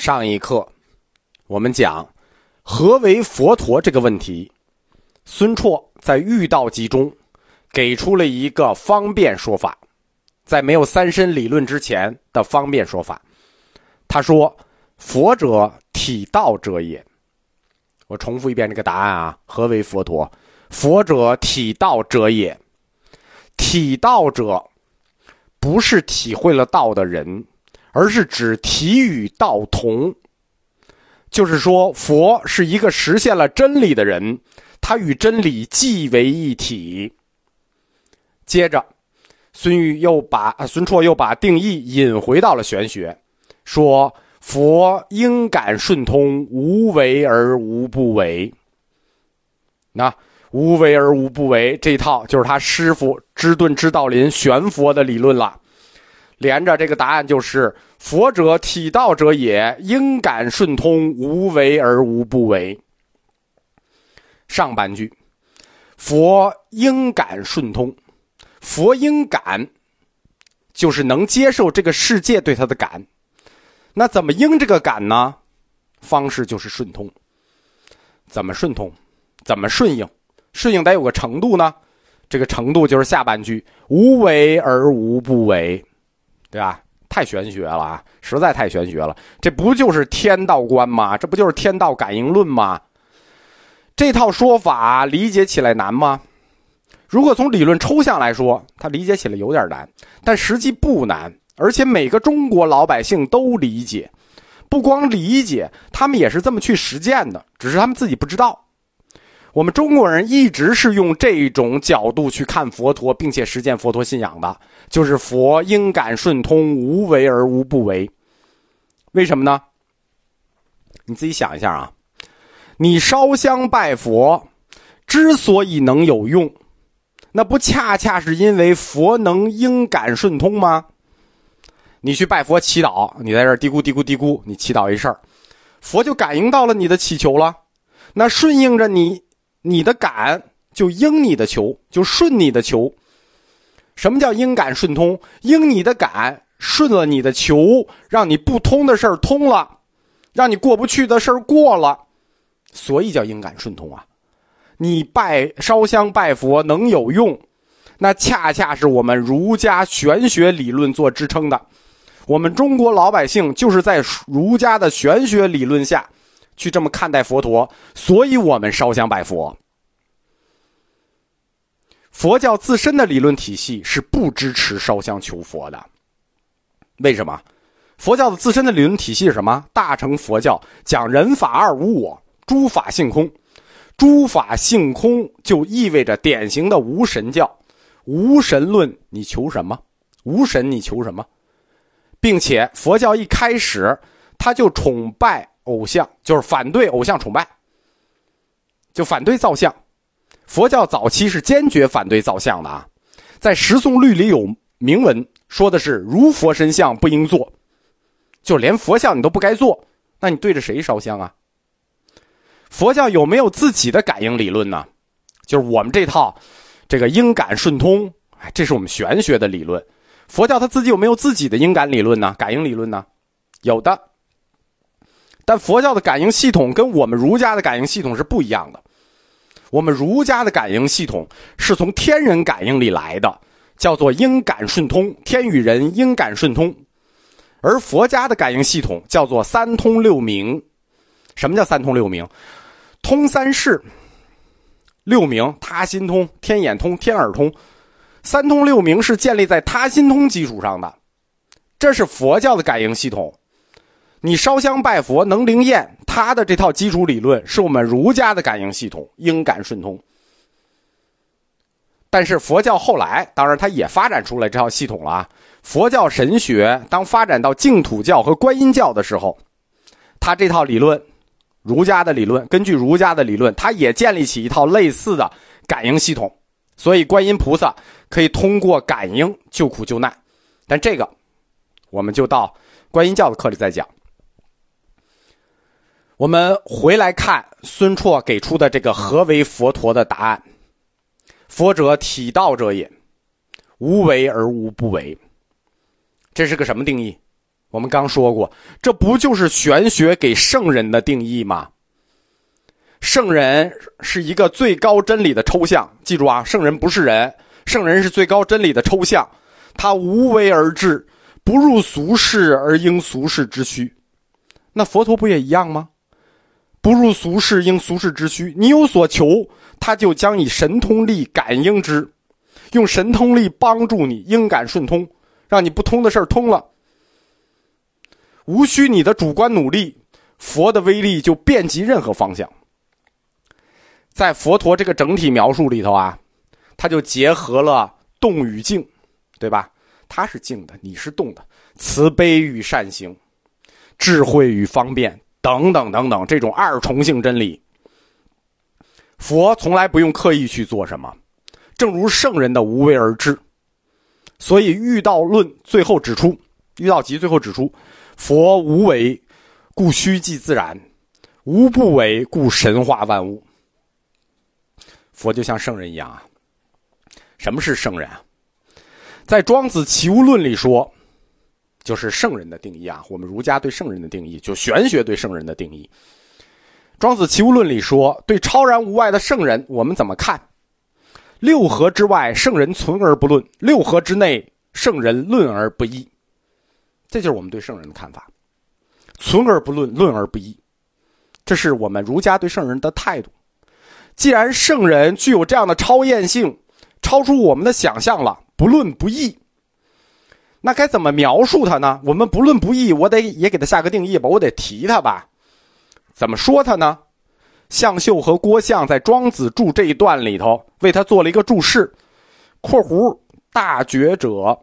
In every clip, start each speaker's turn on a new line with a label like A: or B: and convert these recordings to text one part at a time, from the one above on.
A: 上一课，我们讲何为佛陀这个问题，孙绰在《遇道集》中给出了一个方便说法，在没有三身理论之前的方便说法。他说：“佛者，体道者也。”我重复一遍这个答案啊，何为佛陀？佛者，体道者也。体道者，不是体会了道的人。而是指体与道同，就是说，佛是一个实现了真理的人，他与真理既为一体。接着，孙玉又把孙绰又把定义引回到了玄学，说佛应感顺通，无为而无不为。那无为而无不为这套，就是他师傅知顿知道林玄佛的理论了。连着这个答案就是“佛者，体道者也，应感顺通，无为而无不为。”上半句，“佛应感顺通”，佛应感，就是能接受这个世界对他的感。那怎么应这个感呢？方式就是顺通。怎么顺通？怎么顺应？顺应得有个程度呢？这个程度就是下半句“无为而无不为”。对吧？太玄学了啊，实在太玄学了。这不就是天道观吗？这不就是天道感应论吗？这套说法理解起来难吗？如果从理论抽象来说，它理解起来有点难，但实际不难，而且每个中国老百姓都理解。不光理解，他们也是这么去实践的，只是他们自己不知道。我们中国人一直是用这种角度去看佛陀，并且实践佛陀信仰的，就是佛应感顺通，无为而无不为。为什么呢？你自己想一下啊，你烧香拜佛之所以能有用，那不恰恰是因为佛能应感顺通吗？你去拜佛祈祷，你在这嘀咕嘀咕嘀咕，你祈祷一事儿，佛就感应到了你的祈求了，那顺应着你。你的感就应你的求，就顺你的求。什么叫应感顺通？应你的感顺了你的求，让你不通的事儿通了，让你过不去的事儿过了，所以叫应感顺通啊！你拜烧香拜佛能有用，那恰恰是我们儒家玄学理论做支撑的。我们中国老百姓就是在儒家的玄学理论下。去这么看待佛陀，所以我们烧香拜佛。佛教自身的理论体系是不支持烧香求佛的。为什么？佛教的自身的理论体系是什么？大乘佛教讲人法二无我，诸法性空。诸法性空就意味着典型的无神教。无神论，你求什么？无神，你求什么？并且佛教一开始他就崇拜。偶像就是反对偶像崇拜，就反对造像。佛教早期是坚决反对造像的啊，在十诵律里有明文，说的是如佛身像不应做，就连佛像你都不该做，那你对着谁烧香啊？佛教有没有自己的感应理论呢？就是我们这套这个应感顺通，哎，这是我们玄学的理论。佛教他自己有没有自己的应感理论呢？感应理论呢？有的。但佛教的感应系统跟我们儒家的感应系统是不一样的。我们儒家的感应系统是从天人感应里来的，叫做应感顺通，天与人应感顺通。而佛家的感应系统叫做三通六明。什么叫三通六明？通三世，六明他心通、天眼通、天耳通。三通六明是建立在他心通基础上的，这是佛教的感应系统。你烧香拜佛能灵验，他的这套基础理论是我们儒家的感应系统，应感顺通。但是佛教后来，当然它也发展出来这套系统了啊。佛教神学当发展到净土教和观音教的时候，他这套理论，儒家的理论，根据儒家的理论，他也建立起一套类似的感应系统。所以观音菩萨可以通过感应救苦救难。但这个，我们就到观音教的课里再讲。我们回来看孙绰给出的这个何为佛陀的答案：佛者，体道者也，无为而无不为。这是个什么定义？我们刚说过，这不就是玄学给圣人的定义吗？圣人是一个最高真理的抽象，记住啊，圣人不是人，圣人是最高真理的抽象，他无为而治，不入俗世而应俗世之需。那佛陀不也一样吗？不入俗世应俗世之需，你有所求，他就将以神通力感应之，用神通力帮助你应感顺通，让你不通的事通了。无需你的主观努力，佛的威力就遍及任何方向。在佛陀这个整体描述里头啊，他就结合了动与静，对吧？他是静的，你是动的，慈悲与善行，智慧与方便，等等等等，这种二重性真理，佛从来不用刻意去做什么，正如圣人的无为而治。所以《遇道论》最后指出，《遇道集》最后指出。佛无为，故虚即自然；无不为，故神化万物。佛就像圣人一样啊。什么是圣人啊？在《庄子·齐物论》里说，就是圣人的定义啊。我们儒家对圣人的定义，就玄学对圣人的定义。《庄子·齐物论》里说，对超然无外的圣人，我们怎么看？六合之外，圣人存而不论；六合之内，圣人论而不议。这就是我们对圣人的看法，存而不论，论而不议，这是我们儒家对圣人的态度。既然圣人具有这样的超验性，超出我们的想象了，不论不议，那该怎么描述他呢？我们不论不议，我得也给他下个定义吧，我得提他吧。怎么说他呢？向秀和郭象在《庄子注》这一段里头为他做了一个注释（括弧大觉者）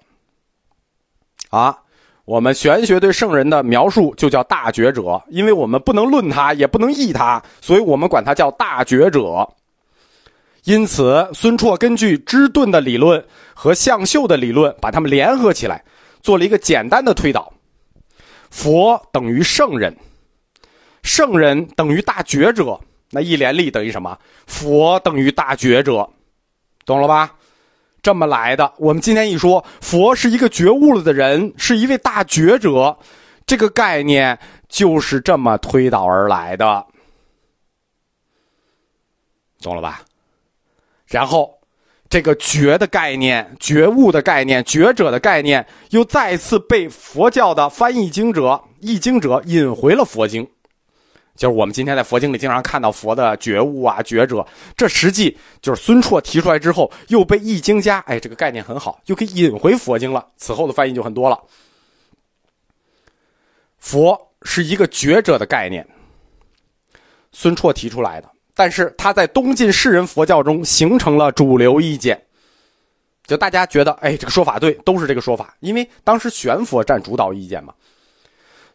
A: 啊。我们玄学对圣人的描述就叫大觉者，因为我们不能论他，也不能议他，所以我们管他叫大觉者。因此，孙绰根据芝顿的理论和向秀的理论，把他们联合起来，做了一个简单的推导：佛等于圣人，圣人等于大觉者。那一连立等于什么？佛等于大觉者，懂了吧？这么来的，我们今天一说佛是一个觉悟了的人，是一位大觉者，这个概念就是这么推导而来的，懂了吧？然后，这个觉的概念、觉悟的概念、觉者的概念，又再次被佛教的翻译经者、译经者引回了佛经。就是我们今天在佛经里经常看到佛的觉悟啊、觉者，这实际就是孙绰提出来之后，又被易经家哎这个概念很好，又可以引回佛经了。此后的翻译就很多了。佛是一个觉者的概念，孙绰提出来的，但是他在东晋士人佛教中形成了主流意见，就大家觉得哎这个说法对，都是这个说法，因为当时玄佛占主导意见嘛。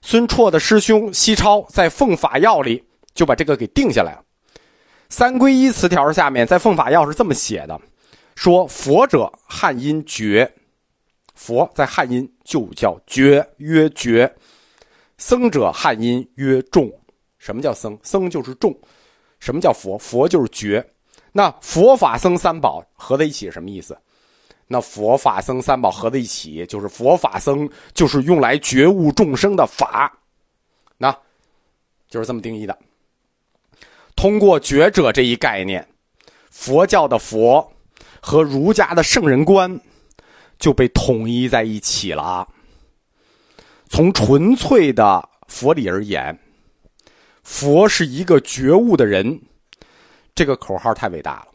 A: 孙绰的师兄西超在《奉法要》里就把这个给定下来了。三归一词条下面，在《奉法要》是这么写的：说佛者汉音觉，佛在汉音就叫觉，曰觉；僧者汉音曰众。什么叫僧？僧就是众。什么叫佛？佛就是觉。那佛法僧三宝合在一起什么意思？那佛法僧三宝合在一起，就是佛法僧，就是用来觉悟众生的法，那，就是这么定义的。通过觉者这一概念，佛教的佛和儒家的圣人观就被统一在一起了。从纯粹的佛理而言，佛是一个觉悟的人，这个口号太伟大了。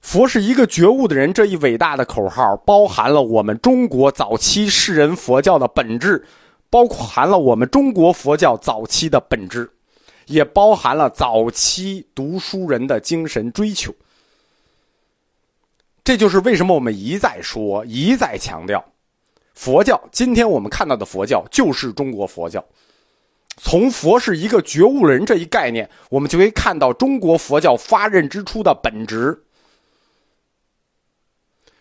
A: 佛是一个觉悟的人，这一伟大的口号包含了我们中国早期世人佛教的本质，包含了我们中国佛教早期的本质，也包含了早期读书人的精神追求。这就是为什么我们一再说、一再强调，佛教今天我们看到的佛教就是中国佛教。从佛是一个觉悟人这一概念，我们就可以看到中国佛教发轫之初的本质。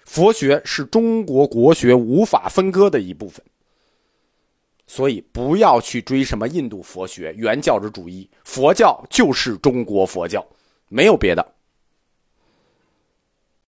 A: 佛学是中国国学无法分割的一部分，所以不要去追什么印度佛学、原教旨主义，佛教就是中国佛教，没有别的。